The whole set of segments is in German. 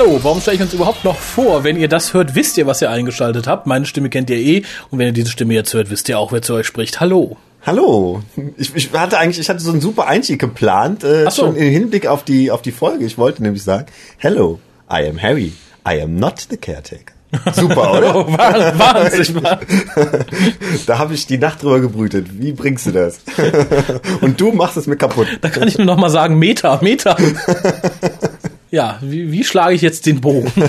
Hallo, warum stelle ich uns überhaupt noch vor? Wenn ihr das hört, wisst ihr, was ihr eingeschaltet habt. Meine Stimme kennt ihr eh. Und wenn ihr diese Stimme jetzt hört, wisst ihr auch, wer zu euch spricht. Hallo. Hallo. Ich, ich hatte eigentlich, ich hatte so einen super Einstieg geplant, äh, Ach so. schon im Hinblick auf die, auf die Folge. Ich wollte nämlich sagen, Hello, I am Harry. I am not the caretaker. Super, oder? Oh, Wah- Wahnsinn. da habe ich die Nacht drüber gebrütet. Wie bringst du das? Und du machst es mir kaputt. Da kann ich nur noch mal sagen, Meter, Meter. Ja, wie, wie schlage ich jetzt den Bogen?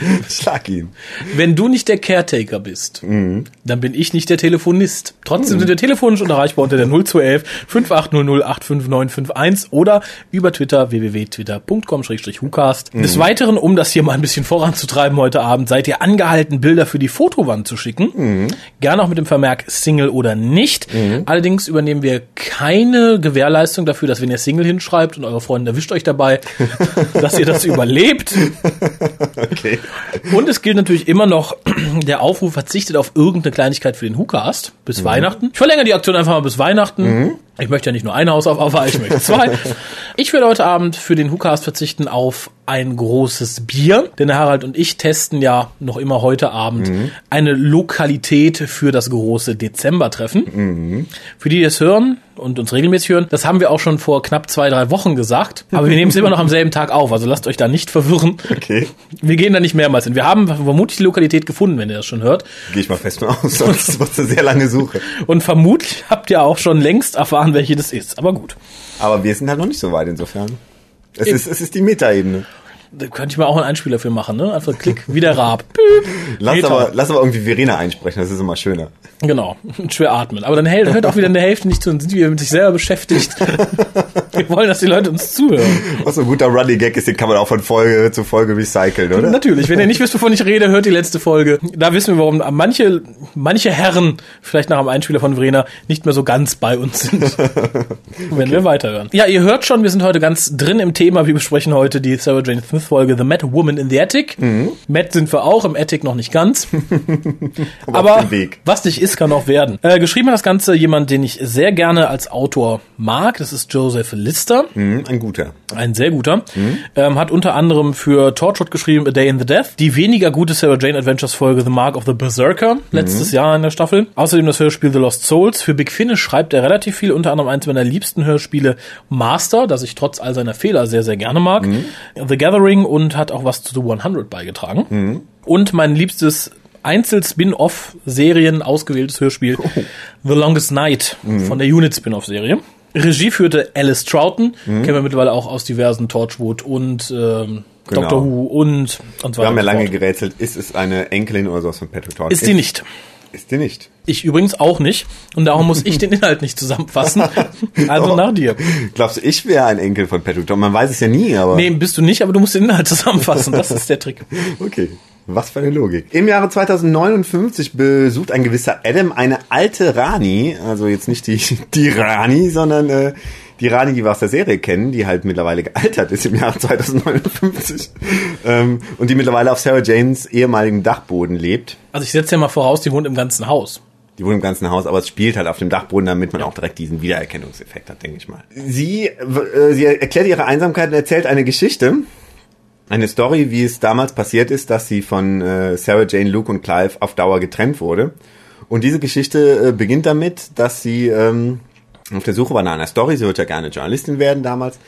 Schlag ihn. Wenn du nicht der Caretaker bist, dann bin ich nicht der Telefonist. Trotzdem sind wir telefonisch unterreichbar unter der 0211 5800 85951 oder über Twitter www.twitter.com-hucast. Des Weiteren, um das hier mal ein bisschen voranzutreiben heute Abend, seid ihr angehalten, Bilder für die Fotowand zu schicken. Gerne auch mit dem Vermerk Single oder nicht. Allerdings übernehmen wir keine Gewährleistung dafür, dass wenn ihr Single hinschreibt und eure Freundin erwischt euch dabei, dass ihr das überlebt. Okay. Und es gilt natürlich immer noch, der Aufruf verzichtet auf irgendeine Kleinigkeit für den Hookast bis Weihnachten. Ich verlängere die Aktion einfach mal bis Weihnachten. Ich möchte ja nicht nur eine Hausaufgabe, ich möchte zwei. Ich werde heute Abend für den Hookast verzichten auf ein großes Bier, denn der Harald und ich testen ja noch immer heute Abend eine Lokalität für das große Dezembertreffen. Für die, die es hören und uns regelmäßig hören, das haben wir auch schon vor knapp zwei, drei Wochen gesagt, aber wir nehmen es immer noch am selben Tag auf, also lasst euch da nicht verwirren. Okay. Wir gehen da nicht mehrmals hin. Wir haben vermutlich die Lokalität gefunden, wenn ihr das schon hört. Gehe ich mal fest von aus, sonst wird es eine sehr lange Suche. Und vermutlich habt ihr auch schon längst erfahren, welche das ist. Aber gut. Aber wir sind halt noch nicht so weit insofern. Es ist, es ist die Metaebene. Da könnte ich mal auch einen Einspieler für machen, ne? Einfach Klick, wie der Rab. Piep. Lass aber, lass aber irgendwie Verena einsprechen, das ist immer schöner. Genau. Schwer atmen. Aber dann hört auch wieder eine Hälfte nicht zu und sind wieder mit sich selber beschäftigt. wir wollen, dass die Leute uns zuhören. Was so ein guter Running Gag ist, den kann man auch von Folge zu Folge recyceln, oder? Natürlich. Wenn ihr nicht wisst, wovon ich rede, hört die letzte Folge. Da wissen wir, warum manche, manche Herren, vielleicht nach dem Einspieler von Verena, nicht mehr so ganz bei uns sind. Wenn wir weiterhören. Ja, ihr hört schon, wir sind heute ganz drin im Thema. Wir besprechen heute die Sarah Jane Smith Folge The Mad Woman in the Attic. Mad sind wir auch, im Attic noch nicht ganz. Aber Aber was nicht ist, kann noch werden. Äh, geschrieben hat das Ganze jemand, den ich sehr gerne als Autor mag. Das ist Joseph Lister. Hm, ein guter. Ein sehr guter. Ähm, hat unter anderem für Torchwood geschrieben A Day in the Death. Die weniger gute Sarah Jane Adventures Folge The Mark of the Berserker. Letztes Jahr in der Staffel. Außerdem das Hörspiel The Lost Souls. Für Big Finish schreibt er relativ viel. Unter anderem eins meiner liebsten Hörspiele Master, das ich trotz all seiner Fehler sehr, sehr gerne mag. The Gathering und hat auch was zu The 100 beigetragen. Und mein liebstes Einzel-Spin-Off-Serien ausgewähltes Hörspiel The Longest Night von der Unit-Spin-Off-Serie. Regie führte Alice Troughton, kennen wir mittlerweile auch aus diversen Torchwood und ähm, Genau. Doctor Who und, und so Wir haben ja lange gerätselt, ist es eine Enkelin oder sowas von Patrick Todd? Ist die nicht. Ist die nicht. Ich übrigens auch nicht. Und darum muss ich den Inhalt nicht zusammenfassen. Also nach dir. Glaubst du, ich wäre ein Enkel von Patrick Todd? Man weiß es ja nie, aber... Nee, bist du nicht, aber du musst den Inhalt zusammenfassen. Das ist der Trick. Okay. Was für eine Logik. Im Jahre 2059 besucht ein gewisser Adam eine alte Rani, also jetzt nicht die, die Rani, sondern äh, die Rani, die wir aus der Serie kennen, die halt mittlerweile gealtert ist im Jahre 2059 ähm, und die mittlerweile auf Sarah Janes ehemaligem Dachboden lebt. Also ich setze ja mal voraus, die wohnt im ganzen Haus. Die wohnt im ganzen Haus, aber es spielt halt auf dem Dachboden, damit man auch direkt diesen Wiedererkennungseffekt hat, denke ich mal. Sie, äh, sie erklärt ihre Einsamkeit und erzählt eine Geschichte, eine Story, wie es damals passiert ist, dass sie von äh, Sarah Jane, Luke und Clive auf Dauer getrennt wurde. Und diese Geschichte äh, beginnt damit, dass sie ähm, auf der Suche war nach einer Story. Sie wollte ja gerne Journalistin werden damals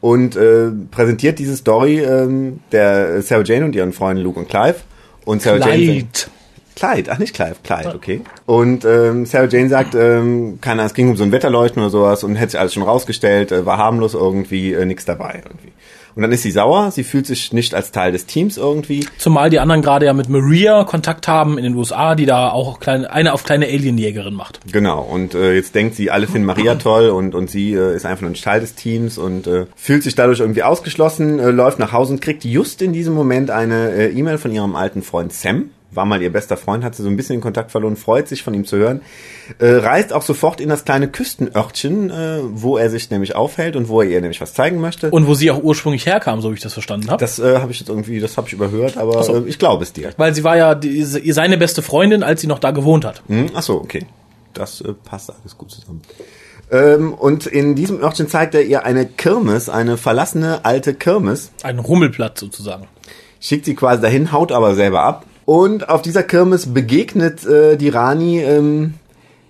und äh, präsentiert diese Story ähm, der Sarah Jane und ihren Freunden Luke und Clive. Und Sarah Jane Leid. Clyde, ach nicht Clive, Clyde, okay. Und ähm, Sarah Jane sagt, ähm, keine Ahnung, es ging um so ein Wetterleuchten oder sowas und hätte sich alles schon rausgestellt, äh, war harmlos irgendwie, äh, nix dabei irgendwie. Und dann ist sie sauer, sie fühlt sich nicht als Teil des Teams irgendwie. Zumal die anderen gerade ja mit Maria Kontakt haben in den USA, die da auch kleine, eine auf kleine Alienjägerin macht. Genau, und äh, jetzt denkt sie, alle finden Maria toll und, und sie äh, ist einfach nur ein Teil des Teams und äh, fühlt sich dadurch irgendwie ausgeschlossen, äh, läuft nach Hause und kriegt just in diesem Moment eine äh, E-Mail von ihrem alten Freund Sam. War mal ihr bester Freund, hat sie so ein bisschen den Kontakt verloren, freut sich von ihm zu hören. Äh, reist auch sofort in das kleine Küstenörtchen, äh, wo er sich nämlich aufhält und wo er ihr nämlich was zeigen möchte. Und wo sie auch ursprünglich herkam, so wie ich das verstanden habe. das äh, habe ich jetzt irgendwie, das habe ich überhört, aber so. äh, ich glaube es dir. Weil sie war ja die, seine beste Freundin, als sie noch da gewohnt hat. Hm? Ach so, okay. Das äh, passt alles gut zusammen. Ähm, und in diesem Örtchen zeigt er ihr eine Kirmes, eine verlassene alte Kirmes. Ein Rummelplatz sozusagen. Schickt sie quasi dahin, haut aber selber ab. Und auf dieser Kirmes begegnet äh, die Rani ähm,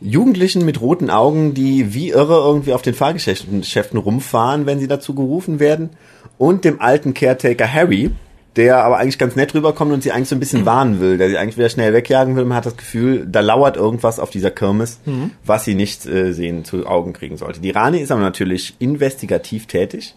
Jugendlichen mit roten Augen, die wie irre irgendwie auf den Fahrgeschäften rumfahren, wenn sie dazu gerufen werden. Und dem alten Caretaker Harry, der aber eigentlich ganz nett rüberkommt und sie eigentlich so ein bisschen warnen will, der sie eigentlich wieder schnell wegjagen will. Man hat das Gefühl, da lauert irgendwas auf dieser Kirmes, mhm. was sie nicht äh, sehen, zu Augen kriegen sollte. Die Rani ist aber natürlich investigativ tätig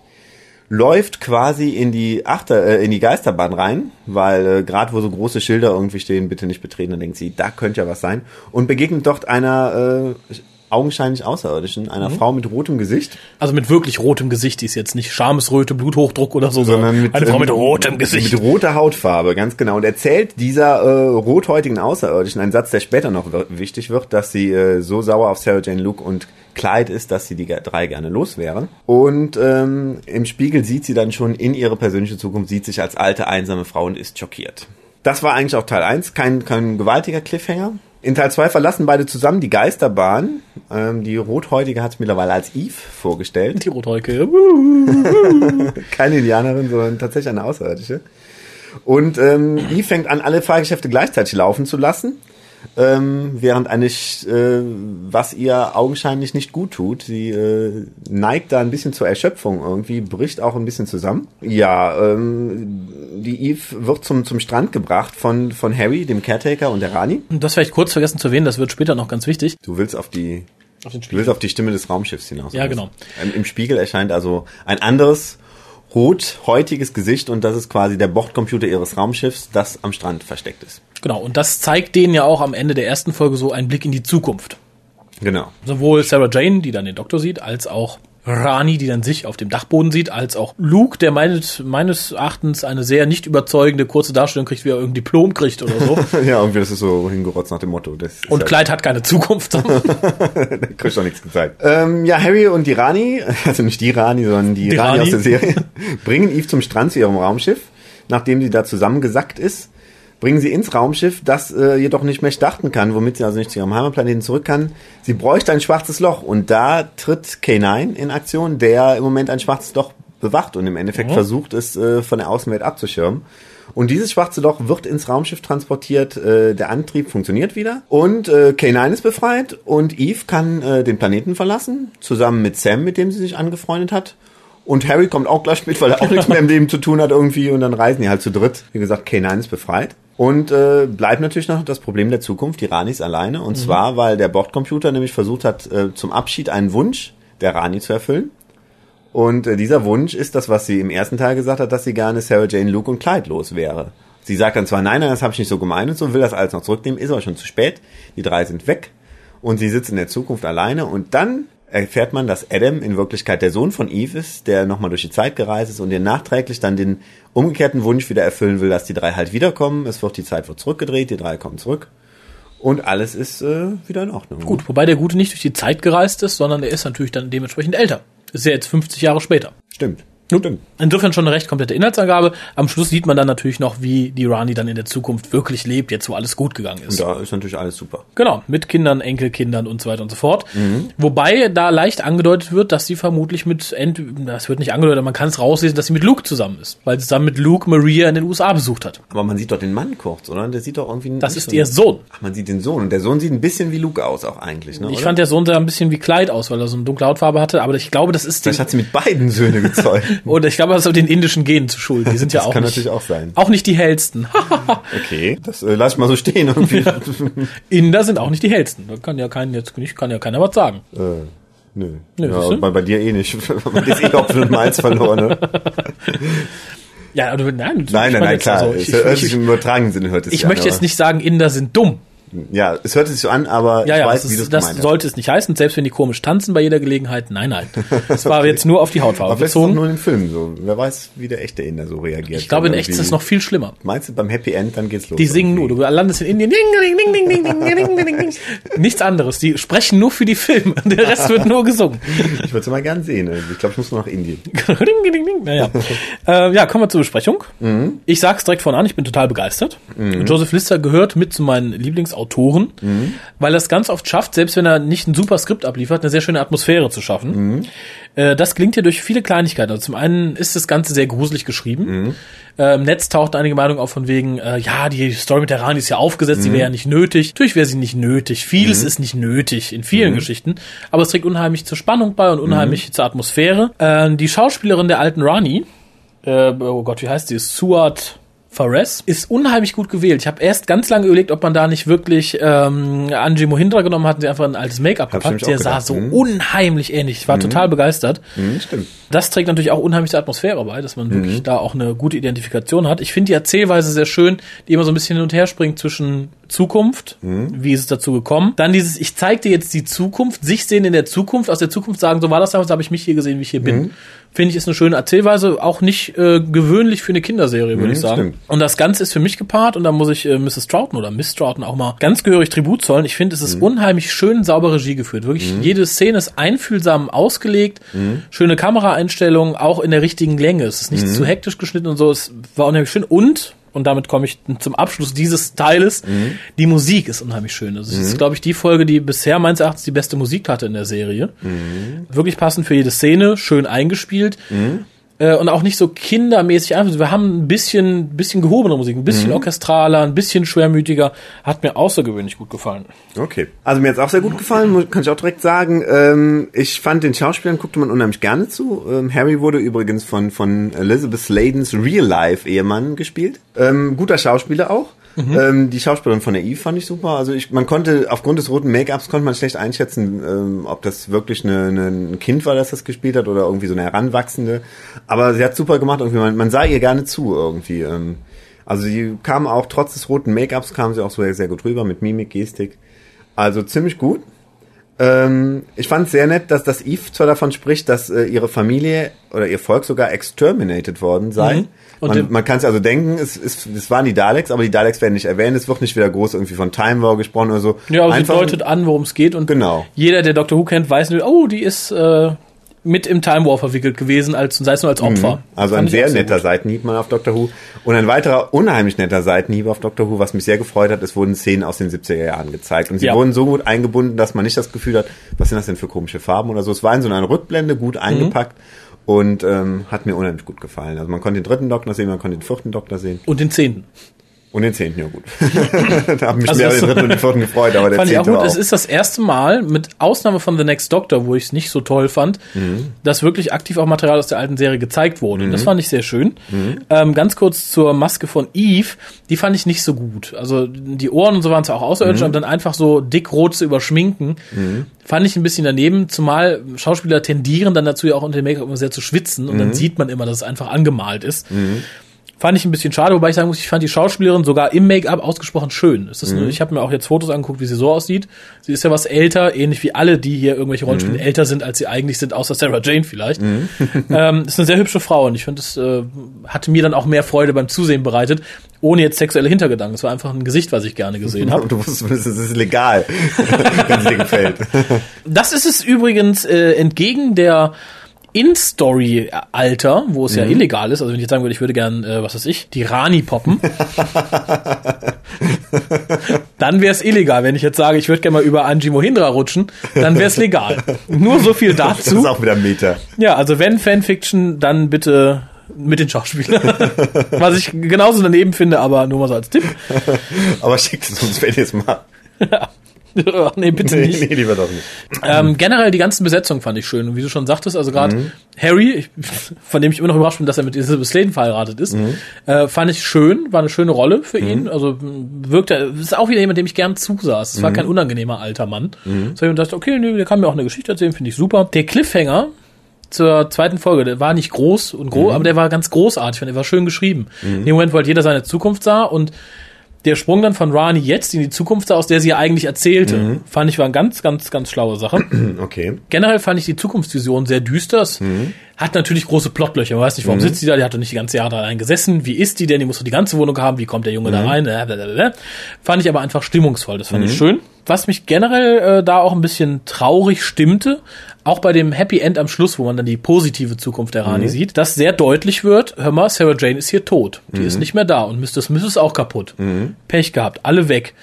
läuft quasi in die Achter, äh, in die Geisterbahn rein, weil äh, gerade wo so große Schilder irgendwie stehen, bitte nicht betreten, dann denkt sie, da könnte ja was sein und begegnet dort einer äh, augenscheinlich Außerirdischen, einer mhm. Frau mit rotem Gesicht. Also mit wirklich rotem Gesicht, die ist jetzt nicht Schamesröte, Bluthochdruck oder so, sondern mit, eine Frau mit ähm, rotem Gesicht. Mit roter Hautfarbe, ganz genau. Und erzählt dieser äh, rothäutigen Außerirdischen einen Satz, der später noch wichtig wird, dass sie äh, so sauer auf Sarah Jane Luke und Clyde ist, dass sie die drei gerne los wären. Und ähm, im Spiegel sieht sie dann schon in ihre persönliche Zukunft, sieht sich als alte, einsame Frau und ist schockiert. Das war eigentlich auch Teil 1, kein, kein gewaltiger Cliffhanger. In Teil 2 verlassen beide zusammen die Geisterbahn. Ähm, die Rothäutige hat es mittlerweile als Eve vorgestellt. Die Rothäutige. Keine Indianerin, sondern tatsächlich eine Außerirdische. Und ähm, Eve fängt an, alle Fahrgeschäfte gleichzeitig laufen zu lassen ähm, während eine, äh, was ihr augenscheinlich nicht gut tut. Sie äh, neigt da ein bisschen zur Erschöpfung irgendwie, bricht auch ein bisschen zusammen. Ja, ähm, die Eve wird zum, zum Strand gebracht von, von Harry, dem Caretaker und der Rani. Und das vielleicht kurz vergessen zu erwähnen, das wird später noch ganz wichtig. Du willst auf die auf den Spiegel. Du willst auf die Stimme des Raumschiffs hinaus. Ja, genau. Im Spiegel erscheint also ein anderes rothäutiges Gesicht und das ist quasi der Bordcomputer ihres Raumschiffs, das am Strand versteckt ist. Genau, und das zeigt denen ja auch am Ende der ersten Folge so einen Blick in die Zukunft. Genau. Sowohl Sarah Jane, die dann den Doktor sieht, als auch Rani, die dann sich auf dem Dachboden sieht, als auch Luke, der meines, meines Erachtens eine sehr nicht überzeugende kurze Darstellung kriegt, wie er irgendein Diplom kriegt oder so. ja, irgendwie das ist so hingerotzt nach dem Motto. und halt Clyde hat keine Zukunft. der kriegt doch nichts gezeigt. Ähm, ja, Harry und die Rani, also nicht die Rani, sondern die, die Rani, Rani aus der Serie, bringen Eve zum Strand zu ihrem Raumschiff, nachdem sie da zusammengesackt ist bringen sie ins Raumschiff, das äh, jedoch nicht mehr starten kann, womit sie also nicht zu ihrem Heimatplaneten zurück kann. Sie bräuchte ein schwarzes Loch und da tritt K9 in Aktion, der im Moment ein schwarzes Loch bewacht und im Endeffekt mhm. versucht, es äh, von der Außenwelt abzuschirmen. Und dieses schwarze Loch wird ins Raumschiff transportiert, äh, der Antrieb funktioniert wieder und äh, K9 ist befreit und Eve kann äh, den Planeten verlassen, zusammen mit Sam, mit dem sie sich angefreundet hat. Und Harry kommt auch gleich mit, weil er auch nichts mehr im Leben zu tun hat irgendwie und dann reisen die halt zu dritt. Wie gesagt, K9 ist befreit. Und äh, bleibt natürlich noch das Problem der Zukunft, die Ranis alleine. Und mhm. zwar, weil der Bordcomputer nämlich versucht hat, äh, zum Abschied einen Wunsch der Rani zu erfüllen. Und äh, dieser Wunsch ist das, was sie im ersten Teil gesagt hat, dass sie gerne Sarah Jane, Luke und Clyde los wäre. Sie sagt dann zwar, nein, nein, das habe ich nicht so gemeint und so, will das alles noch zurücknehmen, ist aber schon zu spät. Die drei sind weg und sie sitzt in der Zukunft alleine und dann erfährt man, dass Adam in Wirklichkeit der Sohn von Eve ist, der nochmal durch die Zeit gereist ist und den nachträglich dann den umgekehrten Wunsch wieder erfüllen will, dass die drei halt wiederkommen. Es wird die Zeit wird zurückgedreht, die drei kommen zurück. Und alles ist äh, wieder in Ordnung. Gut, wobei der Gute nicht durch die Zeit gereist ist, sondern er ist natürlich dann dementsprechend älter. Ist ja jetzt 50 Jahre später. Stimmt. Insofern schon eine recht komplette Inhaltsangabe. Am Schluss sieht man dann natürlich noch, wie die Rani dann in der Zukunft wirklich lebt, jetzt wo alles gut gegangen ist. Da ist natürlich alles super. Genau, mit Kindern, Enkelkindern und so weiter und so fort. Mhm. Wobei da leicht angedeutet wird, dass sie vermutlich mit, das wird nicht angedeutet, man kann es rauslesen, dass sie mit Luke zusammen ist, weil sie zusammen mit Luke Maria in den USA besucht hat. Aber man sieht doch den Mann kurz, oder? Der sieht doch irgendwie... Das ist ihr Sohn. Ach, man sieht den Sohn. Und der Sohn sieht ein bisschen wie Luke aus auch eigentlich, ne? Ich oder? fand der Sohn sah ein bisschen wie Clyde aus, weil er so eine dunkle Hautfarbe hatte, aber ich glaube, das ist... Vielleicht hat sie mit beiden Söhne gezeugt. und ich glaube, das ist den indischen Genen zu schulden. Die sind ja das auch kann nicht, natürlich auch sein. Auch nicht die hellsten. okay, das äh, lass ich mal so stehen irgendwie. Inder sind auch nicht die hellsten. Da kann ja kein jetzt nicht kann ja keiner was sagen. Äh, nö. nö ja, bei, bei dir eh nicht. dir ist eh Hopfen und Malz verloren. Ne? Ja, also, nein, nein, nein, nein, klar. Also, ich, ich, im übertragenen Sinne hört es Ich möchte jetzt nicht sagen, Inder sind dumm. Ja, es hört sich so an, aber ja, ich ja, weiß, wie ist, das Das sollte es nicht heißen, selbst wenn die komisch tanzen bei jeder Gelegenheit. Nein, nein. Es war okay. jetzt nur auf die Hautfarbe aber bezogen. nur in den Filmen so. Wer weiß, wie der echte Inder so reagiert. Ich glaube, in echt ist es noch viel schlimmer. Meinst du, beim Happy End, dann geht's los? Die singen nur. Du landest in Indien. Nichts anderes. Die sprechen nur für die Filme. Der Rest wird nur gesungen. Ich würde es mal gern sehen. Ich glaube, ich muss nur nach Indien. naja. äh, ja, kommen wir zur Besprechung. Mhm. Ich sag's direkt von an, ich bin total begeistert. Mhm. Joseph Lister gehört mit zu meinen Lieblings Autoren, weil er es ganz oft schafft, selbst wenn er nicht ein super Skript abliefert, eine sehr schöne Atmosphäre zu schaffen. Äh, das gelingt hier durch viele Kleinigkeiten. Also zum einen ist das Ganze sehr gruselig geschrieben. Äh, Im Netz taucht einige Meinungen auf von wegen, äh, ja, die Story mit der Rani ist ja aufgesetzt, die wäre ja nicht nötig. Natürlich wäre sie nicht nötig. Vieles ist nicht nötig in vielen Geschichten, aber es trägt unheimlich zur Spannung bei und unheimlich zur Atmosphäre. Äh, die Schauspielerin der alten Rani, oh Gott, wie heißt sie? Suat Fares ist unheimlich gut gewählt. Ich habe erst ganz lange überlegt, ob man da nicht wirklich ähm, Angie Mohindra genommen hat und sie einfach ein altes Make-up gepackt. Der sah so Mhm. unheimlich ähnlich. Ich war total begeistert. Mhm, stimmt. Das trägt natürlich auch unheimlich zur Atmosphäre bei, dass man Mhm. wirklich da auch eine gute Identifikation hat. Ich finde die Erzählweise sehr schön, die immer so ein bisschen hin und her springt zwischen Zukunft, Mhm. wie ist es dazu gekommen, dann dieses, ich zeig dir jetzt die Zukunft, sich sehen in der Zukunft, aus der Zukunft sagen, so war das damals, da habe ich mich hier gesehen, wie ich hier Mhm. bin. Finde ich, ist eine schöne Erzählweise, auch nicht äh, gewöhnlich für eine Kinderserie, würde Mhm, ich sagen. stimmt. Und das Ganze ist für mich gepaart und da muss ich äh, Mrs. Troughton oder Miss Troughton auch mal ganz gehörig Tribut zollen. Ich finde, es Mhm. ist unheimlich schön sauber Regie geführt. Wirklich, jede Szene ist einfühlsam ausgelegt, Mhm. schöne Kameraeinstellungen, auch in der richtigen Länge. Es ist nicht Mhm. zu hektisch geschnitten und so. Es war unheimlich schön und und damit komme ich zum Abschluss dieses Teiles. Mhm. Die Musik ist unheimlich schön. Also es ist, glaube ich, die Folge, die bisher meines Erachtens die beste Musik hatte in der Serie. Mhm. Wirklich passend für jede Szene, schön eingespielt. Äh, und auch nicht so kindermäßig einfach. Wir haben ein bisschen, bisschen gehobene Musik, ein bisschen orchestraler, ein bisschen schwermütiger. Hat mir außergewöhnlich gut gefallen. Okay. Also mir hat's auch sehr gut gefallen, kann ich auch direkt sagen. Ähm, ich fand den Schauspielern, guckte man unheimlich gerne zu. Ähm, Harry wurde übrigens von, von Elizabeth Sladens Real-Life-Ehemann gespielt. Ähm, guter Schauspieler auch. Ähm, die Schauspielerin von der Eve fand ich super. Also ich, man konnte aufgrund des roten Make-ups konnte man schlecht einschätzen, ähm, ob das wirklich eine, eine, ein Kind war, das das gespielt hat oder irgendwie so eine Heranwachsende. Aber sie hat super gemacht. Irgendwie man, man sah ihr gerne zu irgendwie. Ähm, also sie kam auch trotz des roten Make-ups kam sie auch so sehr gut rüber mit Mimik, Gestik. Also ziemlich gut. Ähm, ich fand es sehr nett, dass das Eve zwar davon spricht, dass äh, ihre Familie oder ihr Volk sogar exterminated worden sei. Mhm. Man, man kann es also denken, es, es, es waren die Daleks, aber die Daleks werden nicht erwähnt. Es wird nicht wieder groß irgendwie von Time War gesprochen oder so. Ja, aber sie Einfach- deutet an, worum es geht und Genau. jeder, der Doctor Who kennt, weiß oh, die ist äh, mit im Time War verwickelt gewesen, als sei es nur als Opfer. Also Fand ein sehr auch netter gut. Seitenhieb mal auf Doctor Who. Und ein weiterer unheimlich netter Seitenhieb auf Doctor Who, was mich sehr gefreut hat, es wurden Szenen aus den 70er Jahren gezeigt. Und sie Ja. wurden so gut eingebunden, dass man nicht das Gefühl hat, was sind das denn für komische Farben oder so. Es war in so einer Rückblende gut Mhm. eingepackt und ähm, hat mir unheimlich gut gefallen. Also man konnte den dritten Doktor sehen, man konnte den vierten Doktor sehen Und den zehnten. Und den zehnten, ja gut. da haben mich Also mehr den dritten und den vierten gefreut, aber der Fand ich auch zehnte gut. war Es ist das erste Mal, mit Ausnahme von The Next Doctor, wo ich es nicht so toll fand, Mhm. dass wirklich aktiv auch Material aus der alten Serie gezeigt wurde. Und das fand ich sehr schön. Mhm. Ähm, ganz kurz zur Maske von Eve. Die fand ich nicht so gut. Also die Ohren und so waren zwar auch Mhm. außerirdisch, aber dann einfach so dickrot zu überschminken, fand ich ein bisschen daneben. Zumal Schauspieler tendieren dann dazu ja auch unter dem Make-up immer sehr zu schwitzen. Und Mhm. dann sieht man immer, dass es einfach angemalt ist. Fand ich ein bisschen schade, wobei ich sagen muss, ich fand die Schauspielerin sogar im Make-up ausgesprochen schön. Ist nur, ich habe mir auch jetzt Fotos angeguckt, wie sie so aussieht. Sie ist ja was älter, ähnlich wie alle, die hier irgendwelche Rollenspiele älter sind, als sie eigentlich sind, außer Sarah Jane vielleicht. ähm, ist eine sehr hübsche Frau und ich finde, es äh, hatte mir dann auch mehr Freude beim Zusehen bereitet, ohne jetzt sexuelle Hintergedanken. Es war einfach ein Gesicht, was ich gerne gesehen habe. Du wusstest, es ist legal, wenn es dir gefällt. Das ist es übrigens äh, entgegen der In-Story-Alter, wo es ja illegal ist. Also wenn ich jetzt sagen würde, ich würde gern, äh, was weiß ich, die Rani poppen, dann wäre es illegal. Wenn ich jetzt sage, ich würde gerne mal über Angie Mohindra rutschen, dann wäre es legal. Nur so viel Das ist dazu. auch wieder Meter. Ja, also wenn Fanfiction, dann bitte mit den Schauspielern. was ich genauso daneben finde, aber nur mal so als Tipp. Aber schickt es uns, wenn ihr es macht. Ach, nee, bitte Nee, nicht. nee, lieber doch nicht. Ähm, generell die ganzen Besetzungen fand ich schön. Und wie du schon sagtest, also gerade Harry, ich, von dem ich immer noch überrascht bin, dass er mit Elizabeth Sladen verheiratet ist, äh, fand ich schön, war eine schöne Rolle für ihn. Also wirkte, ist auch wieder jemand, dem ich gern zusaß. Es war kein unangenehmer alter Mann. So ich dachte, okay, nee, der kann mir auch eine Geschichte erzählen, finde ich super. Der Cliffhanger zur zweiten Folge, der war nicht groß und groß, aber der war ganz großartig und der war schön geschrieben. In dem Moment, wo halt jeder seine Zukunft sah und der Sprung dann von Rani jetzt in die Zukunft aus der sie ja eigentlich erzählte, fand ich war eine ganz, ganz, ganz schlaue Sache. Okay. Generell fand ich die Zukunftsvision sehr düster. Es Hat natürlich große Plottlöcher. Man weiß nicht, warum sitzt die da? Die hat doch nicht die ganze Jahre da allein gesessen. Wie ist die denn? Die muss doch die ganze Wohnung haben. Wie kommt der Junge da rein? Blablabla. Fand ich aber einfach stimmungsvoll. Das fand ich schön. Was mich generell äh, da auch ein bisschen traurig stimmte, auch bei dem Happy End am Schluss, wo man dann die positive Zukunft der Rani sieht, dass sehr deutlich wird, hör mal, Sarah Jane ist hier tot. Die ist nicht mehr da und Mrs. Smith ist auch kaputt. Pech gehabt, alle weg.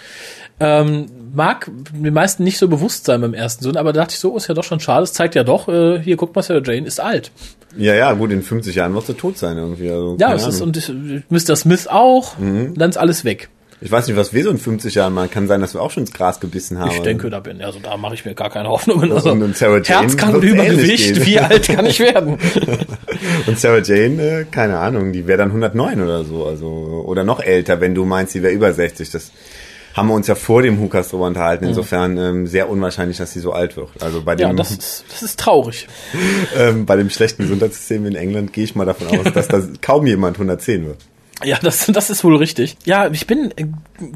Ähm, mag den meisten nicht so bewusst sein beim ersten Sohn, aber da dachte ich so, oh, ist ja doch schon schade. Es zeigt ja doch, äh, hier guck mal, Sarah Jane ist alt. Ja, ja, gut, in 50 Jahren wird sie tot sein irgendwie. Also, Ja, es ist, und Mr. Smith auch, dann ist alles weg. Ich weiß nicht, was wir so in 50 Jahren machen. Kann sein, dass wir auch schon ins Gras gebissen haben. Ich denke, da bin, also da mache ich mir gar keine Hoffnungen. Also, Und- Sarah Jane Herzkrank Übergewicht, wie alt kann ich werden? Und Sarah Jane, äh, keine Ahnung, die wäre dann 109 oder so, also oder noch älter, wenn du meinst, sie wäre über 60. Das haben wir uns ja vor dem Hukas drüber unterhalten. Insofern ähm, sehr unwahrscheinlich, dass sie so alt wird. Also bei Ja, dem das ist, das ist traurig. ähm, bei dem schlechten Gesundheitssystem in England gehe ich mal davon aus, dass da kaum jemand 110 wird. Ja, das, das ist wohl richtig. Ja, ich bin äh,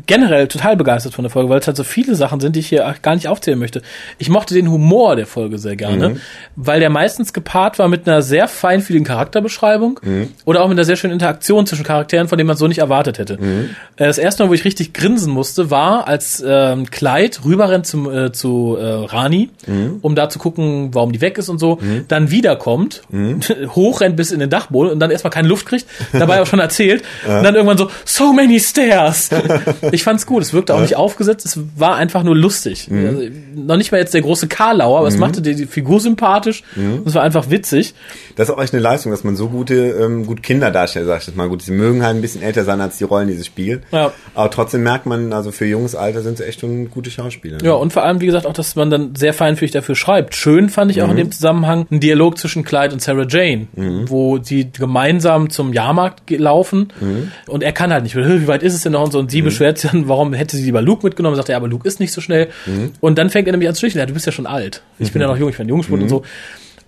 generell total begeistert von der Folge, weil es halt so viele Sachen sind, die ich hier gar nicht aufzählen möchte. Ich mochte den Humor der Folge sehr gerne, weil der meistens gepaart war mit einer sehr feinfühligen Charakterbeschreibung oder auch mit einer sehr schönen Interaktion zwischen Charakteren, von denen man so nicht erwartet hätte. Äh, Das erste Mal, wo ich richtig grinsen musste, war, als ähm, Clyde rüberrennt zum, äh, zu äh, Rani, um da zu gucken, warum die weg ist und so, dann wiederkommt, hochrennt bis in den Dachboden und dann erstmal keine Luft kriegt, dabei auch schon erzählt und dann irgendwann so, so many stairs. ich fand's gut, es wirkte auch nicht aufgesetzt, es war einfach nur lustig. Also, noch nicht mal jetzt der große Karlauer, aber es machte die, die Figur sympathisch und es war einfach witzig. Das ist auch echt eine Leistung, dass man so gute, ähm, gut Kinder darstellt, sag ich jetzt mal. Gut, sie mögen halt ein bisschen älter sein als die Rollen, die sie spielen. Ja. Aber trotzdem merkt man, also für junges Alter sind sie echt schon gute Schauspieler. Ja, und vor allem, wie gesagt, auch, dass man dann sehr feinfühlig dafür schreibt. Schön fand ich auch in dem Zusammenhang einen Dialog zwischen Clyde und Sarah Jane, wo sie gemeinsam zum Jahrmarkt ge- laufen und er kann halt nicht, "Hö, wie weit ist es denn noch? Und so. Und sie beschwert sich dann, warum hätte sie lieber Luke mitgenommen, sagt er, aber Luke ist nicht so schnell. Und dann fängt er nämlich an zu schwicheln, ja, du bist ja schon alt, ich bin ja noch jung, ich bin Jungspund und so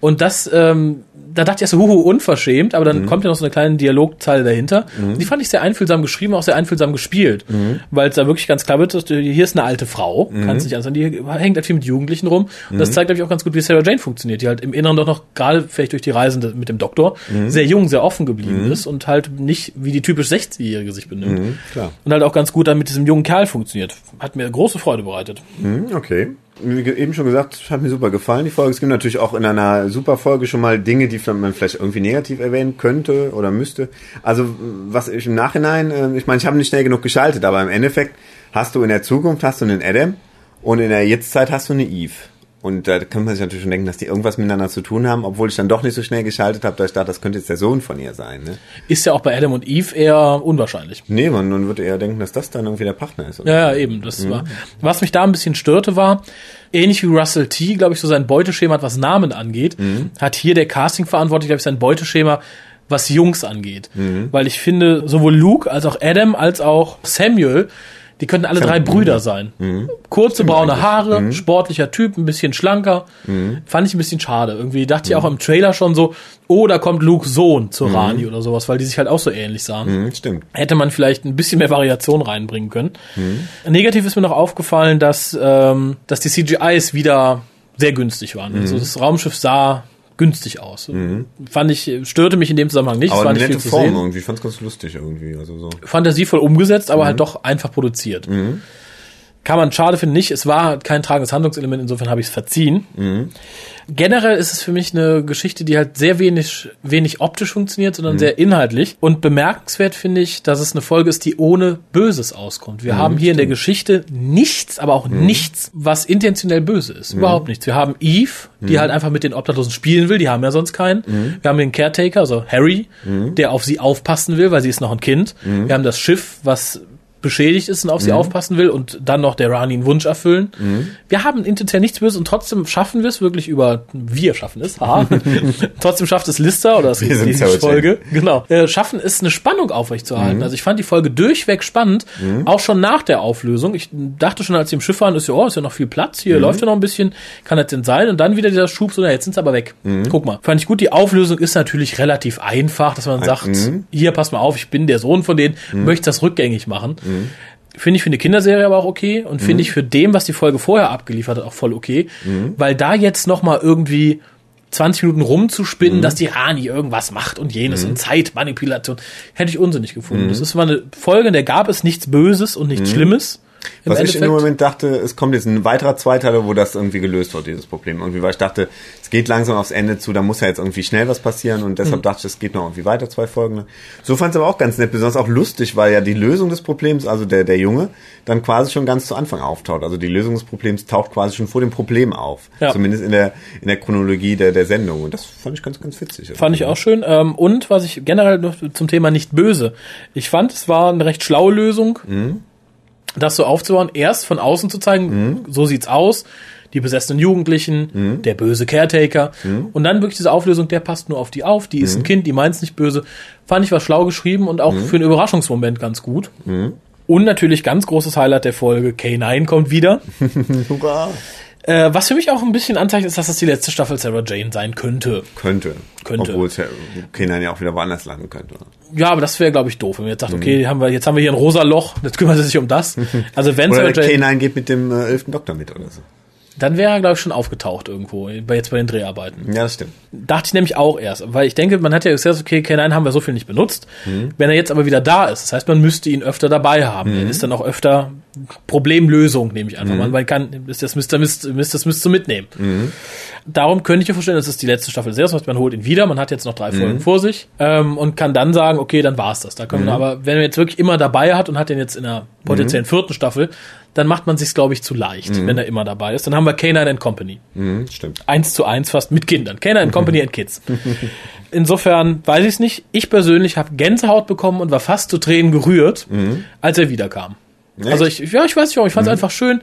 und das, ähm, da dachte ich erst so, huhu, unverschämt, aber dann kommt ja noch so eine kleine Dialogzeile dahinter. Die fand ich sehr einfühlsam geschrieben, auch sehr einfühlsam gespielt. Weil es da wirklich ganz klar wird, dass du- hier ist eine alte Frau, kannst nicht anders sagen, die hängt halt viel mit Jugendlichen rum. Und das zeigt, glaube ich, auch ganz gut, wie Sarah Jane funktioniert, die halt im Inneren doch noch, gerade vielleicht durch die Reisen mit dem Doktor, sehr jung, sehr offen geblieben ist und halt nicht wie die typisch 60-Jährige sich benimmt. Mhm, klar. Und halt auch ganz gut dann mit diesem jungen Kerl funktioniert. Hat mir große Freude bereitet. Okay. Wie eben schon gesagt, hat mir super gefallen, die Folge. Es gibt natürlich auch in einer super Folge schon mal Dinge, die man vielleicht irgendwie negativ erwähnen könnte oder müsste. Also, was ich im Nachhinein, äh, ich meine, ich habe nicht schnell genug geschaltet, aber im Endeffekt hast du in der Zukunft hast du einen Adam und in der Jetztzeit hast du eine Eve. Und da kann man sich natürlich schon denken, dass die irgendwas miteinander zu tun haben, obwohl ich dann doch nicht so schnell geschaltet habe, da ich dachte, das könnte jetzt der Sohn von ihr sein. Ne? Ist ja auch bei Adam und Eve eher unwahrscheinlich. Nee, man, man würde eher denken, dass das dann irgendwie der Partner ist. Ja, ja, eben. Das war. Was mich da ein bisschen störte, war, ähnlich wie Russell T, glaube ich, so sein Beuteschema, hat, was Namen angeht, hat hier der Casting-Verantwortliche, glaube ich, sein Beuteschema, was Jungs angeht. Weil ich finde, sowohl Luke als auch Adam als auch Samuel, die könnten alle drei Brüder sein. Kurze braune Haare, sportlicher Typ, ein bisschen schlanker. Fand ich ein bisschen schade. Irgendwie dachte ich auch im Trailer schon so, oh, da kommt Lukes Sohn zu Rani oder sowas, weil die sich halt auch so ähnlich sahen Hm, stimmt. hätte man vielleicht ein bisschen mehr Variation reinbringen können. Negativ ist mir noch aufgefallen, dass, ähm, dass die CGIs wieder sehr günstig waren. Also das Raumschiff sah günstig aus. Fand ich, störte mich in dem Zusammenhang nicht. es Aber war eine nicht viel nette zu Form sehen. irgendwie. Ich fand's ganz lustig irgendwie. Also so. Fantasievoll umgesetzt, aber halt doch einfach produziert. Kann man schade finden, nicht. Es war kein tragendes Handlungselement, insofern habe ich es verziehen. Generell ist es für mich eine Geschichte, die halt sehr wenig, wenig optisch funktioniert, sondern sehr inhaltlich. Und bemerkenswert finde ich, dass es eine Folge ist, die ohne Böses auskommt. Wir haben hier in der Geschichte nichts, aber auch nichts, was intentionell böse ist. Überhaupt nichts. Wir haben Eve, die halt einfach mit den Obdachlosen spielen will, die haben ja sonst keinen. Wir haben den Caretaker, also Harry, der auf sie aufpassen will, weil sie ist noch ein Kind. Wir haben das Schiff, was beschädigt ist und auf sie aufpassen will und dann noch der Rani einen Wunsch erfüllen. Wir haben intensiv nichts Böses und trotzdem schaffen wir es wirklich über, wir schaffen es, haha. trotzdem schafft es Lister oder das Wir sind die Folge, genau, äh, schaffen es eine Spannung aufrechtzuerhalten. Also ich fand die Folge durchweg spannend, auch schon nach der Auflösung. Ich dachte schon, als sie im Schiff waren, ist ja, oh, ist ja noch viel Platz, hier läuft ja noch ein bisschen, kann das denn sein? Und dann wieder dieser Schub, so, na, jetzt sind sie aber weg. Guck mal, fand ich gut. Die Auflösung ist natürlich relativ einfach, dass man sagt, hier, pass mal auf, ich bin der Sohn von denen, möchte das rückgängig machen. Finde ich für eine Kinderserie aber auch okay und finde ich für dem, was die Folge vorher abgeliefert hat, auch voll okay, weil da jetzt noch mal irgendwie 20 Minuten rumzuspinnen, dass die Rani irgendwas macht und jenes und Zeitmanipulation, hätte ich unsinnig gefunden. Das ist mal eine Folge, in der gab es nichts Böses und nichts Schlimmes. Im Was ich in Endeffekt- dem Moment dachte, es kommt jetzt ein weiterer Zweiteiler, wo das irgendwie gelöst wird, dieses Problem. Irgendwie, weil ich dachte, es geht langsam aufs Ende zu, da muss ja jetzt irgendwie schnell was passieren und deshalb dachte ich, es geht noch irgendwie weiter, zwei Folgen. So fand es aber auch ganz nett, besonders auch lustig, weil ja die Lösung des Problems, also der, der Junge, dann quasi schon ganz zu Anfang auftaucht. Also die Lösung des Problems taucht quasi schon vor dem Problem auf. Ja. Zumindest in der, in der Chronologie der, der Sendung. Und das fand ich ganz, ganz witzig. Fand ich auch schön. Ähm, und was ich generell noch zum Thema nicht böse. Ich fand, es war eine recht schlaue Lösung, das so aufzubauen. Erst von außen zu zeigen, so sieht's aus. Die besessenen Jugendlichen, der böse Caretaker. Und dann wirklich diese Auflösung, der passt nur auf die auf, die ist ein Kind, die meint's nicht böse. Fand ich war schlau geschrieben und auch für einen Überraschungsmoment ganz gut. Und natürlich ganz großes Highlight der Folge, K9 kommt wieder. Hurra! Äh, was für mich auch ein bisschen anzeichnet, ist, dass das die letzte Staffel Sarah Jane sein könnte. Könnte. Könnte. Obwohl es ja ja auch wieder woanders landen könnte. Ja, aber das wäre, glaube ich, doof, wenn man jetzt Mhm. sagt, okay, haben wir, jetzt haben wir hier ein rosa Loch, jetzt kümmert er sich um das. Also wenn Oder Sarah Jane, K9 geht mit dem äh, elften Doktor mit oder so. Dann wäre er, glaube ich, schon aufgetaucht irgendwo, bei, jetzt bei den Dreharbeiten. Ja, das stimmt. Dachte ich nämlich auch erst, weil ich denke, man hat ja gesagt, okay, K9 haben wir so viel nicht benutzt. Wenn er jetzt aber wieder da ist, das heißt, man müsste ihn öfter dabei haben. Er ist dann auch öfter Problemlösung, nehme ich einfach mal, weil kann, ist das Mr. Mist, Mist, das müsst du mitnehmen. Darum könnte ich mir vorstellen, das ist die letzte Staffel sehr, das heißt, man holt ihn wieder, man hat jetzt noch drei Folgen vor sich ähm, und kann dann sagen, okay, dann war's das. Da können wir, aber wenn man jetzt wirklich immer dabei hat und hat den jetzt in einer potenziellen vierten Staffel, dann macht man sich's, glaube ich, zu leicht, wenn er immer dabei ist. Dann haben wir K9 and Company Mhm, stimmt. eins zu eins fast mit Kindern. Kenner and Company and Kids. Insofern weiß ich es nicht. Ich persönlich habe Gänsehaut bekommen und war fast zu Tränen gerührt, als er wiederkam. Also ich, ja, ich weiß nicht warum, ich fand es einfach schön.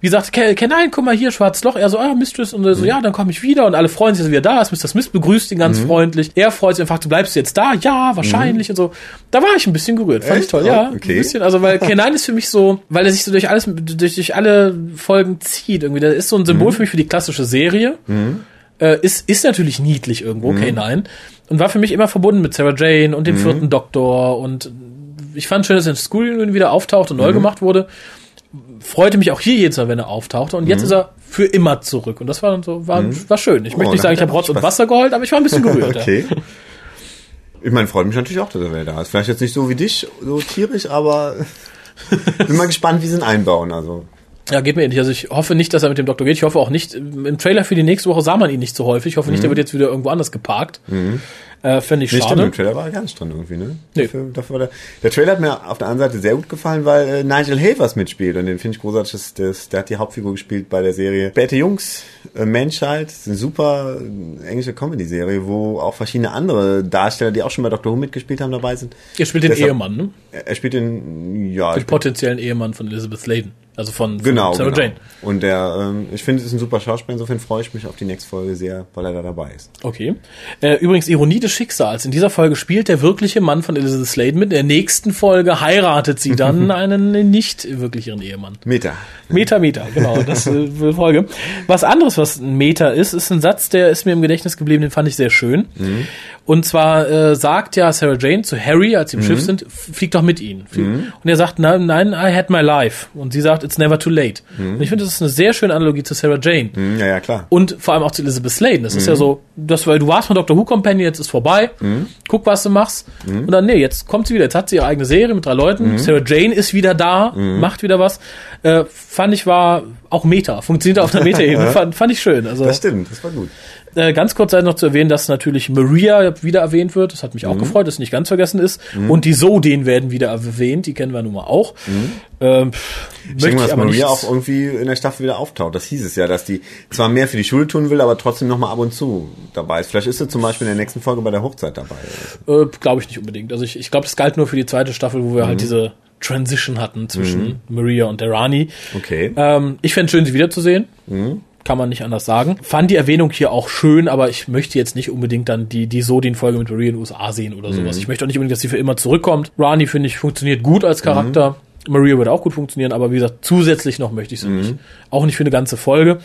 Wie gesagt, Ken, Ken, nein, guck mal hier, schwarzes Loch. Er so, ah, Mistress. Und er so, ja, dann komme ich wieder. Und alle freuen sich, dass er wieder da ist. Mr. Smith begrüßt ihn ganz freundlich. Er freut sich und fragt, du bleibst jetzt da? Ja, wahrscheinlich. Und so. Da war ich ein bisschen gerührt. Fand ich Echt? toll, Oh, ja. okay. Ein bisschen. Also, weil Ken ist für mich so, weil er sich so durch alles, durch, durch alle Folgen zieht. Irgendwie, der ist so ein Symbol für mich für die klassische Serie äh, ist, ist natürlich niedlich irgendwo, K9. Und war für mich immer verbunden mit Sarah Jane und dem vierten Doktor. Und ich fand schön, dass er in School Union wieder auftaucht und neu gemacht wurde. Freute mich auch hier jedes Mal, wenn er auftauchte. Und jetzt ist er für immer zurück. Und das war so, war, war schön. Ich möchte Oh, nicht sagen, ich habe Rotz und. Wasser geheult, aber ich war ein bisschen gerührt. ja. Okay. Ich meine, freut mich natürlich auch, dass er wieder da ist. Vielleicht jetzt nicht so wie dich, so tierisch, aber bin mal gespannt, wie sie ihn einbauen. Also Ja, geht mir ähnlich. Also ich hoffe nicht, dass er mit dem Doktor geht. Ich hoffe auch nicht, im Trailer für die nächste Woche sah man ihn nicht so häufig. Ich hoffe nicht, der wird jetzt wieder irgendwo anders geparkt. Äh, Fände ich Nee, stimmt, schade. im Trailer war er gar nicht drin irgendwie, ne? Nee. Dafür, dafür der, der Trailer hat mir auf der anderen Seite sehr gut gefallen, weil äh, Nigel Havers mitspielt und den finde ich großartig. Das, das, der hat die Hauptfigur gespielt bei der Serie Bette Jungs, äh, Menschheit. Das ist eine super äh, englische Comedy-Serie, wo auch verschiedene andere Darsteller, die auch schon bei Doctor Who mitgespielt haben, dabei sind. Ihr spielt den Deshalb- Ehemann, ne? Er, er spielt den, ja, Den potenziellen Ehemann von Elizabeth Sladen. Also von, von genau, Sarah genau. Jane. Und der, ähm, ich finde, es ist ein super Schauspieler. Insofern freue ich mich auf die nächste Folge sehr, weil er da dabei ist. Okay. Äh, übrigens, Ironie des Schicksals. In dieser Folge spielt der wirkliche Mann von Elizabeth Sladen mit. In der nächsten Folge heiratet sie dann einen nicht wirklich ihren Ehemann. Meta. Meter, Meter, genau, das äh, für Folge. Was anderes, was ein Meter ist, ist ein Satz, der ist mir im Gedächtnis geblieben, den fand ich sehr schön. Und zwar äh, sagt ja Sarah Jane zu Harry, als sie im Schiff sind, flieg doch mit ihnen. Flieg. Und er sagt, nein, nein, I had my life. Und sie sagt, it's never too late. Und ich finde, das ist eine sehr schöne Analogie zu Sarah Jane. Hm, Ja, ja, klar. Und vor allem auch zu Elizabeth Sladen. Das ist ja so, das, weil du warst von Dr. Who Company, jetzt ist vorbei. Guck, was du machst. Und dann, nee, jetzt kommt sie wieder. Jetzt hat sie ihre eigene Serie mit drei Leuten. Sarah Jane ist wieder da, macht wieder was. Äh, fand ich war auch Meta. Funktioniert auf der Meta-Ebene. fand, fand ich schön. Also, Das stimmt, das war gut. Äh, ganz kurz sei noch zu erwähnen, dass natürlich Maria wieder erwähnt wird. Das hat mich auch Mhm. gefreut, dass nicht ganz vergessen ist. Und die Sodin werden wieder erwähnt. Die kennen wir nun mal auch. Ähm, pff, Ich denke mal, dass aber Maria auch irgendwie in der Staffel wieder auftaucht. Das hieß es ja, dass die zwar mehr für die Schule tun will, aber trotzdem noch mal ab und zu dabei ist. Vielleicht ist sie zum Beispiel in der nächsten Folge bei der Hochzeit dabei. Äh, glaube ich nicht unbedingt. Also ich, ich glaube, das galt nur für die zweite Staffel, wo wir Mhm. halt diese Transition hatten zwischen Maria und der Rani. Okay. Ähm, ich fände schön, sie wiederzusehen. Kann man nicht anders sagen. Fand die Erwähnung hier auch schön, aber ich möchte jetzt nicht unbedingt dann die, die Sodin-Folge mit Maria in den USA sehen oder sowas. Ich möchte auch nicht unbedingt, dass sie für immer zurückkommt. Rani, finde ich, funktioniert gut als Charakter. Maria würde auch gut funktionieren, aber wie gesagt, zusätzlich noch möchte ich sie nicht. Auch nicht für eine ganze Folge.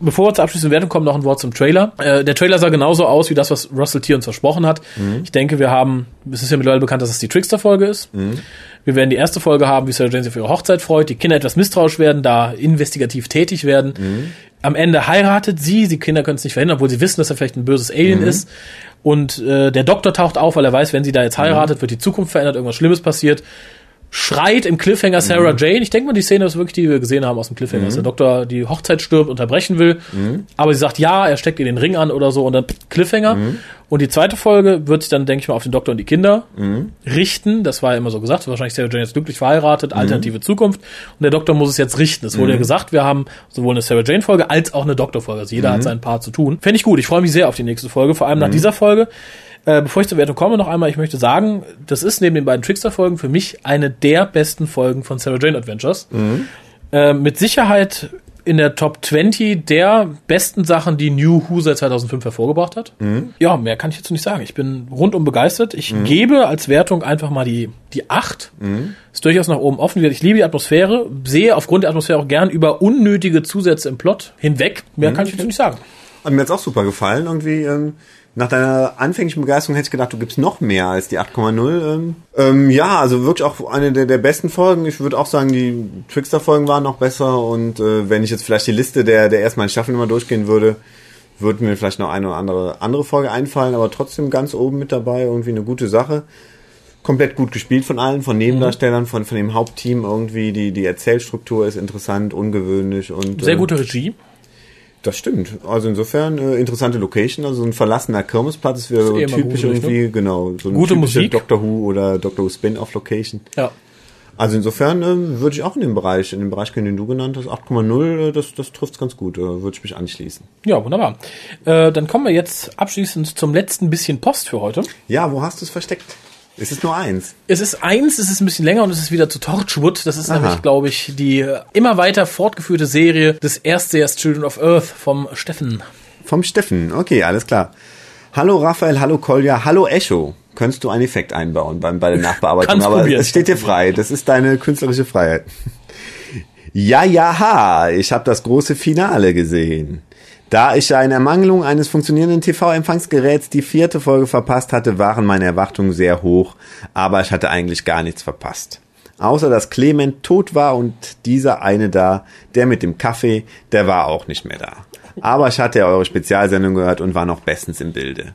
Bevor wir zur abschließenden Wertung kommen, noch ein Wort zum Trailer. Äh, der Trailer sah genauso aus wie das, was Russell T. uns versprochen hat. Ich denke, wir haben, es ist ja mittlerweile bekannt, dass es die Trickster-Folge ist. Wir werden die erste Folge haben, wie Sarah Jane sich auf ihre Hochzeit freut, die Kinder etwas misstrauisch werden, da investigativ tätig werden. Am Ende heiratet sie, die Kinder können es nicht verhindern, obwohl sie wissen, dass er vielleicht ein böses Alien ist. Und äh, der Doktor taucht auf, weil er weiß, wenn sie da jetzt heiratet, wird die Zukunft verändert, irgendwas Schlimmes passiert. Schreit im Cliffhanger Sarah Jane. Ich denke mal, die Szene ist wirklich, die wir gesehen haben aus dem Cliffhanger, dass der Doktor die Hochzeit stirbt, unterbrechen will. Aber sie sagt ja, er steckt ihr den Ring an oder so und dann Cliffhanger. Und die zweite Folge wird sich dann, denke ich mal, auf den Doktor und die Kinder richten. Das war ja immer so gesagt. Wahrscheinlich Sarah Jane ist glücklich verheiratet, alternative Zukunft. Und der Doktor muss es jetzt richten. Es wurde ja gesagt, wir haben sowohl eine Sarah Jane Folge als auch eine Doktor Folge. Also jeder hat seinen Part zu tun. Fände ich gut. Ich freue mich sehr auf die nächste Folge, vor allem nach dieser Folge. Äh, bevor ich zur Wertung komme, noch einmal, ich möchte sagen, das ist neben den beiden Trickster-Folgen für mich eine der besten Folgen von Sarah Jane Adventures. Äh, mit Sicherheit in der Top 20 der besten Sachen, die New Who seit 2005 hervorgebracht hat. Ja, mehr kann ich jetzt nicht sagen. Ich bin rundum begeistert. Ich gebe als Wertung einfach mal die, die 8. Ist durchaus nach oben offen. Ich liebe die Atmosphäre, sehe aufgrund der Atmosphäre auch gern über unnötige Zusätze im Plot hinweg. Mehr kann ich jetzt nicht sagen. Hat mir jetzt auch super gefallen. Irgendwie, ähm, nach deiner anfänglichen Begeisterung hätte ich gedacht, du gibst noch mehr als die 8,0. Ähm, ähm, ja, also wirklich auch eine der, der besten Folgen. Ich würde auch sagen, die Trickster-Folgen waren noch besser. Und äh, wenn ich jetzt vielleicht die Liste der, der ersten beiden Staffeln immer durchgehen würde, würde mir vielleicht noch eine oder andere andere Folge einfallen, aber trotzdem ganz oben mit dabei. Irgendwie eine gute Sache. Komplett gut gespielt von allen, von Nebendarstellern, von, von dem Hauptteam irgendwie. Die, die Erzählstruktur ist interessant, ungewöhnlich und Sehr äh, gute Regie. Das stimmt. Also insofern äh, interessante Location, also so ein verlassener Kirmesplatz ist wieder so eh typisch gruselig, irgendwie, genau. So eine Gute typische Musik. Doctor Who oder Doctor Who Spin-off Location. Ja. Also insofern äh, würde ich auch in dem Bereich, in dem Bereich, den du genannt hast, 8,0, äh, das, das trifft ganz gut, äh, würde ich mich anschließen. Ja, wunderbar. Äh, dann kommen wir jetzt abschließend zum letzten bisschen Post für heute. Ja, wo hast du es versteckt? Es ist nur eins. Es ist eins, es ist ein bisschen länger und es ist wieder zu Torchwood. Das ist Aha. nämlich, glaube ich, die äh, immer weiter fortgeführte Serie des Erstsehers Children of Earth vom Steffen. Vom Steffen, okay, alles klar. Hallo Raphael, hallo Kolja, hallo Echo. Könntest du einen Effekt einbauen beim, bei der Nachbearbeitung? Aber probieren. es steht dir frei. Das ist deine künstlerische Freiheit. Ja, ja, ha, ich habe das große Finale gesehen. Da ich in Ermangelung eines funktionierenden TV-Empfangsgeräts die vierte Folge verpasst hatte, waren meine Erwartungen sehr hoch, aber ich hatte eigentlich gar nichts verpasst. Außer dass Clement tot war und dieser eine da, der mit dem Kaffee, der war auch nicht mehr da. Aber ich hatte ja eure Spezialsendung gehört und war noch bestens im Bilde.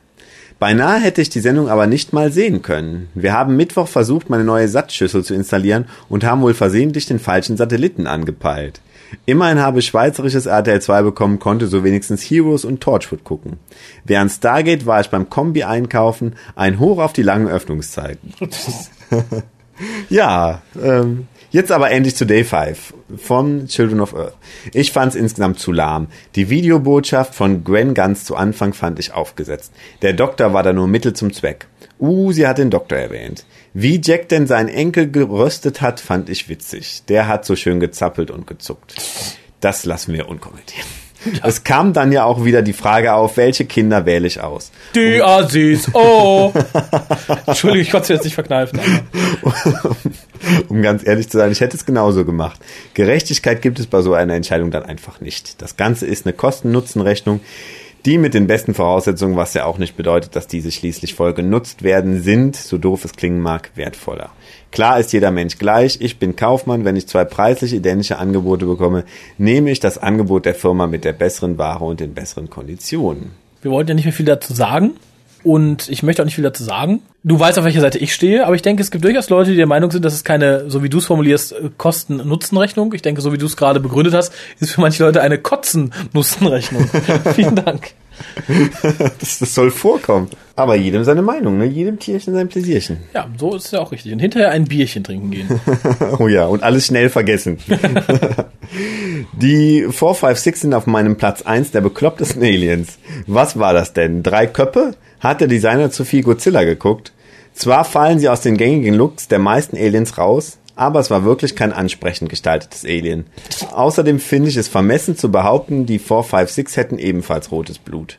Beinahe hätte ich die Sendung aber nicht mal sehen können. Wir haben Mittwoch versucht, meine neue Satzschüssel zu installieren und haben wohl versehentlich den falschen Satelliten angepeilt. Immerhin habe ich schweizerisches RTL 2 bekommen, konnte so wenigstens Heroes und Torchwood gucken. Während Stargate war ich beim Kombi einkaufen, ein Hoch auf die langen Öffnungszeiten. Ja, ähm, jetzt aber endlich zu Day 5 von Children of Earth. Ich fand's insgesamt zu lahm. Die Videobotschaft von Gwen ganz zu Anfang fand ich aufgesetzt. Der Doktor war da nur Mittel zum Zweck. Uh, sie hat den Doktor erwähnt. Wie Jack denn seinen Enkel geröstet hat, fand ich witzig. Der hat so schön gezappelt und gezuckt. Das lassen wir unkommentiert. Es kam dann ja auch wieder die Frage auf, welche Kinder wähle ich aus? Die Assis, oh! Entschuldigung, ich konnte es jetzt nicht verkneifen. Um ganz ehrlich zu sein, ich hätte es genauso gemacht. Gerechtigkeit gibt es bei so einer Entscheidung dann einfach nicht. Das Ganze ist eine Kosten-Nutzen-Rechnung, die mit den besten Voraussetzungen, was ja auch nicht bedeutet, dass diese schließlich voll genutzt werden, sind, so doof es klingen mag, wertvoller. Klar ist jeder Mensch gleich. Ich bin Kaufmann. Wenn ich zwei preislich identische Angebote bekomme, nehme ich das Angebot der Firma mit der besseren Ware und den besseren Konditionen. Wir wollten ja nicht mehr viel dazu sagen. Und ich möchte auch nicht viel dazu sagen. Du weißt, auf welcher Seite ich stehe, aber ich denke, es gibt durchaus Leute, die der Meinung sind, dass es keine, so wie du es formulierst, äh, Kosten-Nutzen-Rechnung. Ich denke, so wie du es gerade begründet hast, ist für manche Leute eine Kotzen-Nutzen-Rechnung. Vielen Dank. Das, das soll vorkommen. Aber jedem seine Meinung, ne? Jedem Tierchen sein Pläsierchen. Ja, so ist es ja auch richtig. Und hinterher ein Bierchen trinken gehen. Oh ja, und alles schnell vergessen. Die 456 sind auf meinem Platz 1 der beklopptesten Aliens. Was war das denn? Drei Köpfe? Hat der Designer zu viel Godzilla geguckt? Zwar fallen sie aus den gängigen Looks der meisten Aliens raus, aber es war wirklich kein ansprechend gestaltetes Alien. Außerdem finde ich es vermessen zu behaupten, die 456 hätten ebenfalls rotes Blut.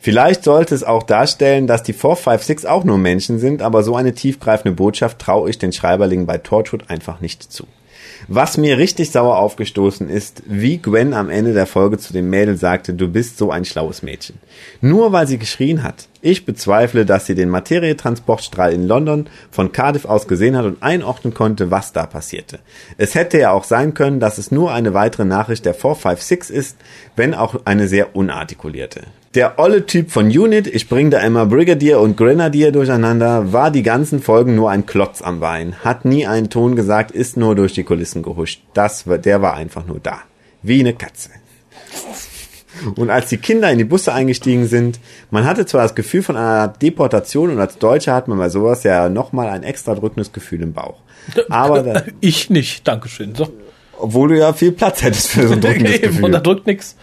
Vielleicht sollte es auch darstellen, dass die 456 auch nur Menschen sind, aber so eine tiefgreifende Botschaft traue ich den Schreiberlingen bei Torchwood einfach nicht zu. Was mir richtig sauer aufgestoßen ist, wie Gwen am Ende der Folge zu dem Mädel sagte, du bist so ein schlaues Mädchen. Nur weil sie geschrien hat. Ich bezweifle, dass sie den Materietransportstrahl in London von Cardiff aus gesehen hat und einordnen konnte, was da passierte. Es hätte ja auch sein können, dass es nur eine weitere Nachricht der 456 ist, wenn auch eine sehr unartikulierte. Der olle Typ von Unit, ich bring da immer Brigadier und Grenadier durcheinander, war die ganzen Folgen nur ein Klotz am Bein, hat nie einen Ton gesagt, ist nur durch die Kulissen gehuscht. Das, der war einfach nur da. Wie eine Katze. Und als die Kinder in die Busse eingestiegen sind, man hatte zwar das Gefühl von einer Deportation und als Deutscher hat man bei sowas ja nochmal ein extra drückendes Gefühl im Bauch. Aber da, ich nicht, Dankeschön. So. obwohl du ja viel Platz hättest für so ein drückendes Eben, Und da Gefühl. drückt nix.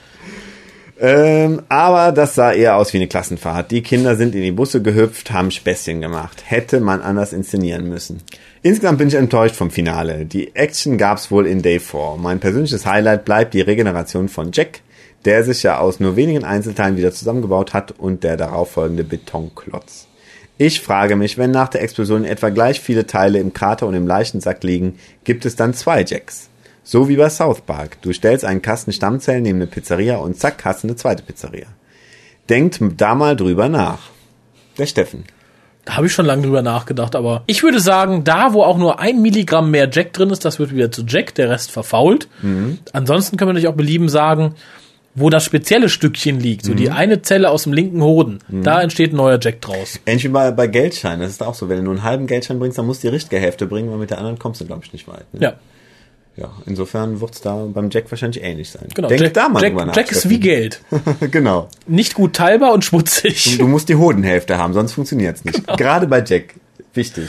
Ähm, aber das sah eher aus wie eine Klassenfahrt. Die Kinder sind in die Busse gehüpft, haben Späßchen gemacht. Hätte man anders inszenieren müssen. Insgesamt bin ich enttäuscht vom Finale. Die Action gab's wohl in Day 4. Mein persönliches Highlight bleibt die Regeneration von Jack, der sich ja aus nur wenigen Einzelteilen wieder zusammengebaut hat und der darauffolgende Betonklotz. Ich frage mich, wenn nach der Explosion etwa gleich viele Teile im Krater und im Leichensack liegen, gibt es dann zwei Jacks. So wie bei South Park. Du stellst einen Kasten Stammzellen neben eine Pizzeria und zack, hast du eine zweite Pizzeria. Denkt da mal drüber nach. Der Steffen. Da habe ich schon lange drüber nachgedacht, aber ich würde sagen, da wo auch nur ein Milligramm mehr Jack drin ist, das wird wieder zu Jack, der Rest verfault. Ansonsten können wir natürlich auch belieben sagen, wo das spezielle Stückchen liegt, so die eine Zelle aus dem linken Hoden, da entsteht ein neuer Jack draus. Ähnlich wie bei, bei Geldscheinen, das ist auch so. Wenn du nur einen halben Geldschein bringst, dann musst du die richtige Hälfte bringen, weil mit der anderen kommst du, glaube ich, nicht weit. Ne? Ja, ja. Insofern wird's da beim Jack wahrscheinlich ähnlich sein. genau. Denk Jack, da mal Jack, drüber nach. Jack ist wie Geld. genau. Nicht gut teilbar und schmutzig. Du musst die Hodenhälfte haben, sonst funktioniert's nicht. Genau. Gerade bei Jack. Wichtig.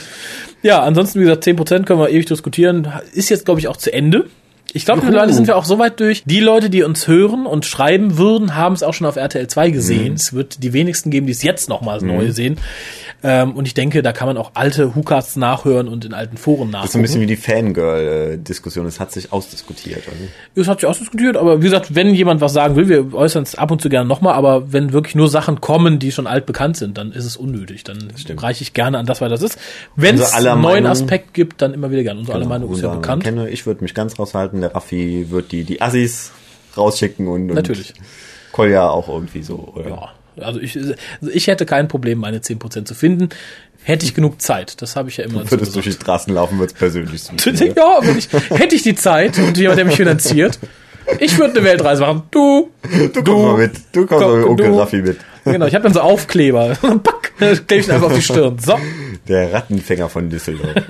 Ja, ansonsten, wie gesagt, 10% können wir ewig diskutieren. Ist jetzt, glaube ich, auch zu Ende. Ich glaube, mittlerweile sind wir auch so weit durch. Die Leute, die uns hören und schreiben würden, haben es auch schon auf RTL 2 gesehen. Es wird die wenigsten geben, die es jetzt nochmal neu sehen. Ähm, und ich denke, da kann man auch alte Hookahs nachhören und in alten Foren Das ist ein nachgucken. bisschen wie die Fangirl-Diskussion. Es hat sich ausdiskutiert. Oder? Das hat sich ausdiskutiert, aber wie gesagt, wenn jemand was sagen will, wir äußern es ab und zu gerne nochmal, aber wenn wirklich nur Sachen kommen, die schon alt bekannt sind, dann ist es unnötig. Dann reiche ich gerne an das weiter. Das ist. Wenn es einen neuen Meinung- Aspekt gibt, dann immer wieder gerne. Unsere aller Meinung ist ja bekannt. Kenne, ich würde mich ganz raushalten. Der Raffi wird die, die Assis rausschicken und, und Natürlich. Kolja auch irgendwie so. Oder? Ja, also ich, also ich hätte kein Problem, meine 10% zu finden. Hätte ich genug Zeit. Das habe ich ja immer dazu Würdest durch die. Straßen laufen, wird's persönlich zu mir. Ja, ich, hätte ich die Zeit und jemand, der mich finanziert, ich würde eine Weltreise machen. Du, Du kommst mal mit. Du kommst mal mit Komm, Onkel du. Raffi mit. Genau, ich habe dann so Aufkleber. Pack, klebe ich einfach auf die Stirn. So. Der Rattenfänger von Düsseldorf.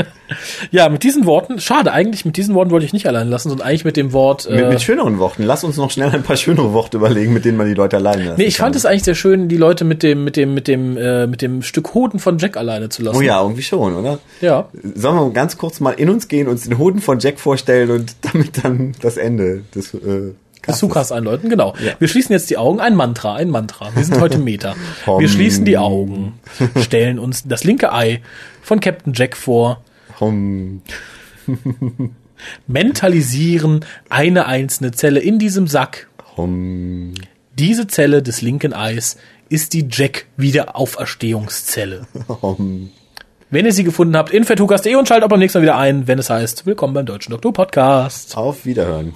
Ja, mit diesen Worten, schade eigentlich, mit diesen Worten wollte ich nicht allein lassen, sondern eigentlich mit dem Wort. mit, Äh, mit schöneren Worten. Lass uns noch schnell ein paar schönere Worte überlegen, mit denen man die Leute alleine lassen nee, ich fand kann. es eigentlich sehr schön, die Leute mit dem, mit dem, mit dem, äh, mit dem Stück Hoden von Jack alleine zu lassen. Oh ja, irgendwie schon, oder? Ja. Sollen wir ganz kurz mal in uns gehen, uns den Hoden von Jack vorstellen und damit dann das Ende des äh, Castes. Sukas einläuten, genau. Ja. Wir schließen jetzt die Augen. Ein Mantra, ein Mantra. Wir sind heute. Hom. Wir schließen die Augen, stellen uns das linke Ei von Captain Jack vor, mentalisieren eine einzelne Zelle in diesem Sack. Diese Zelle des linken Eis ist die Jack-Wiederauferstehungszelle. Wenn ihr sie gefunden habt, infetukas.de und schaltet auch beim nächsten Mal wieder ein, wenn es heißt, willkommen beim Deutschen Doktor Podcast. Auf Wiederhören.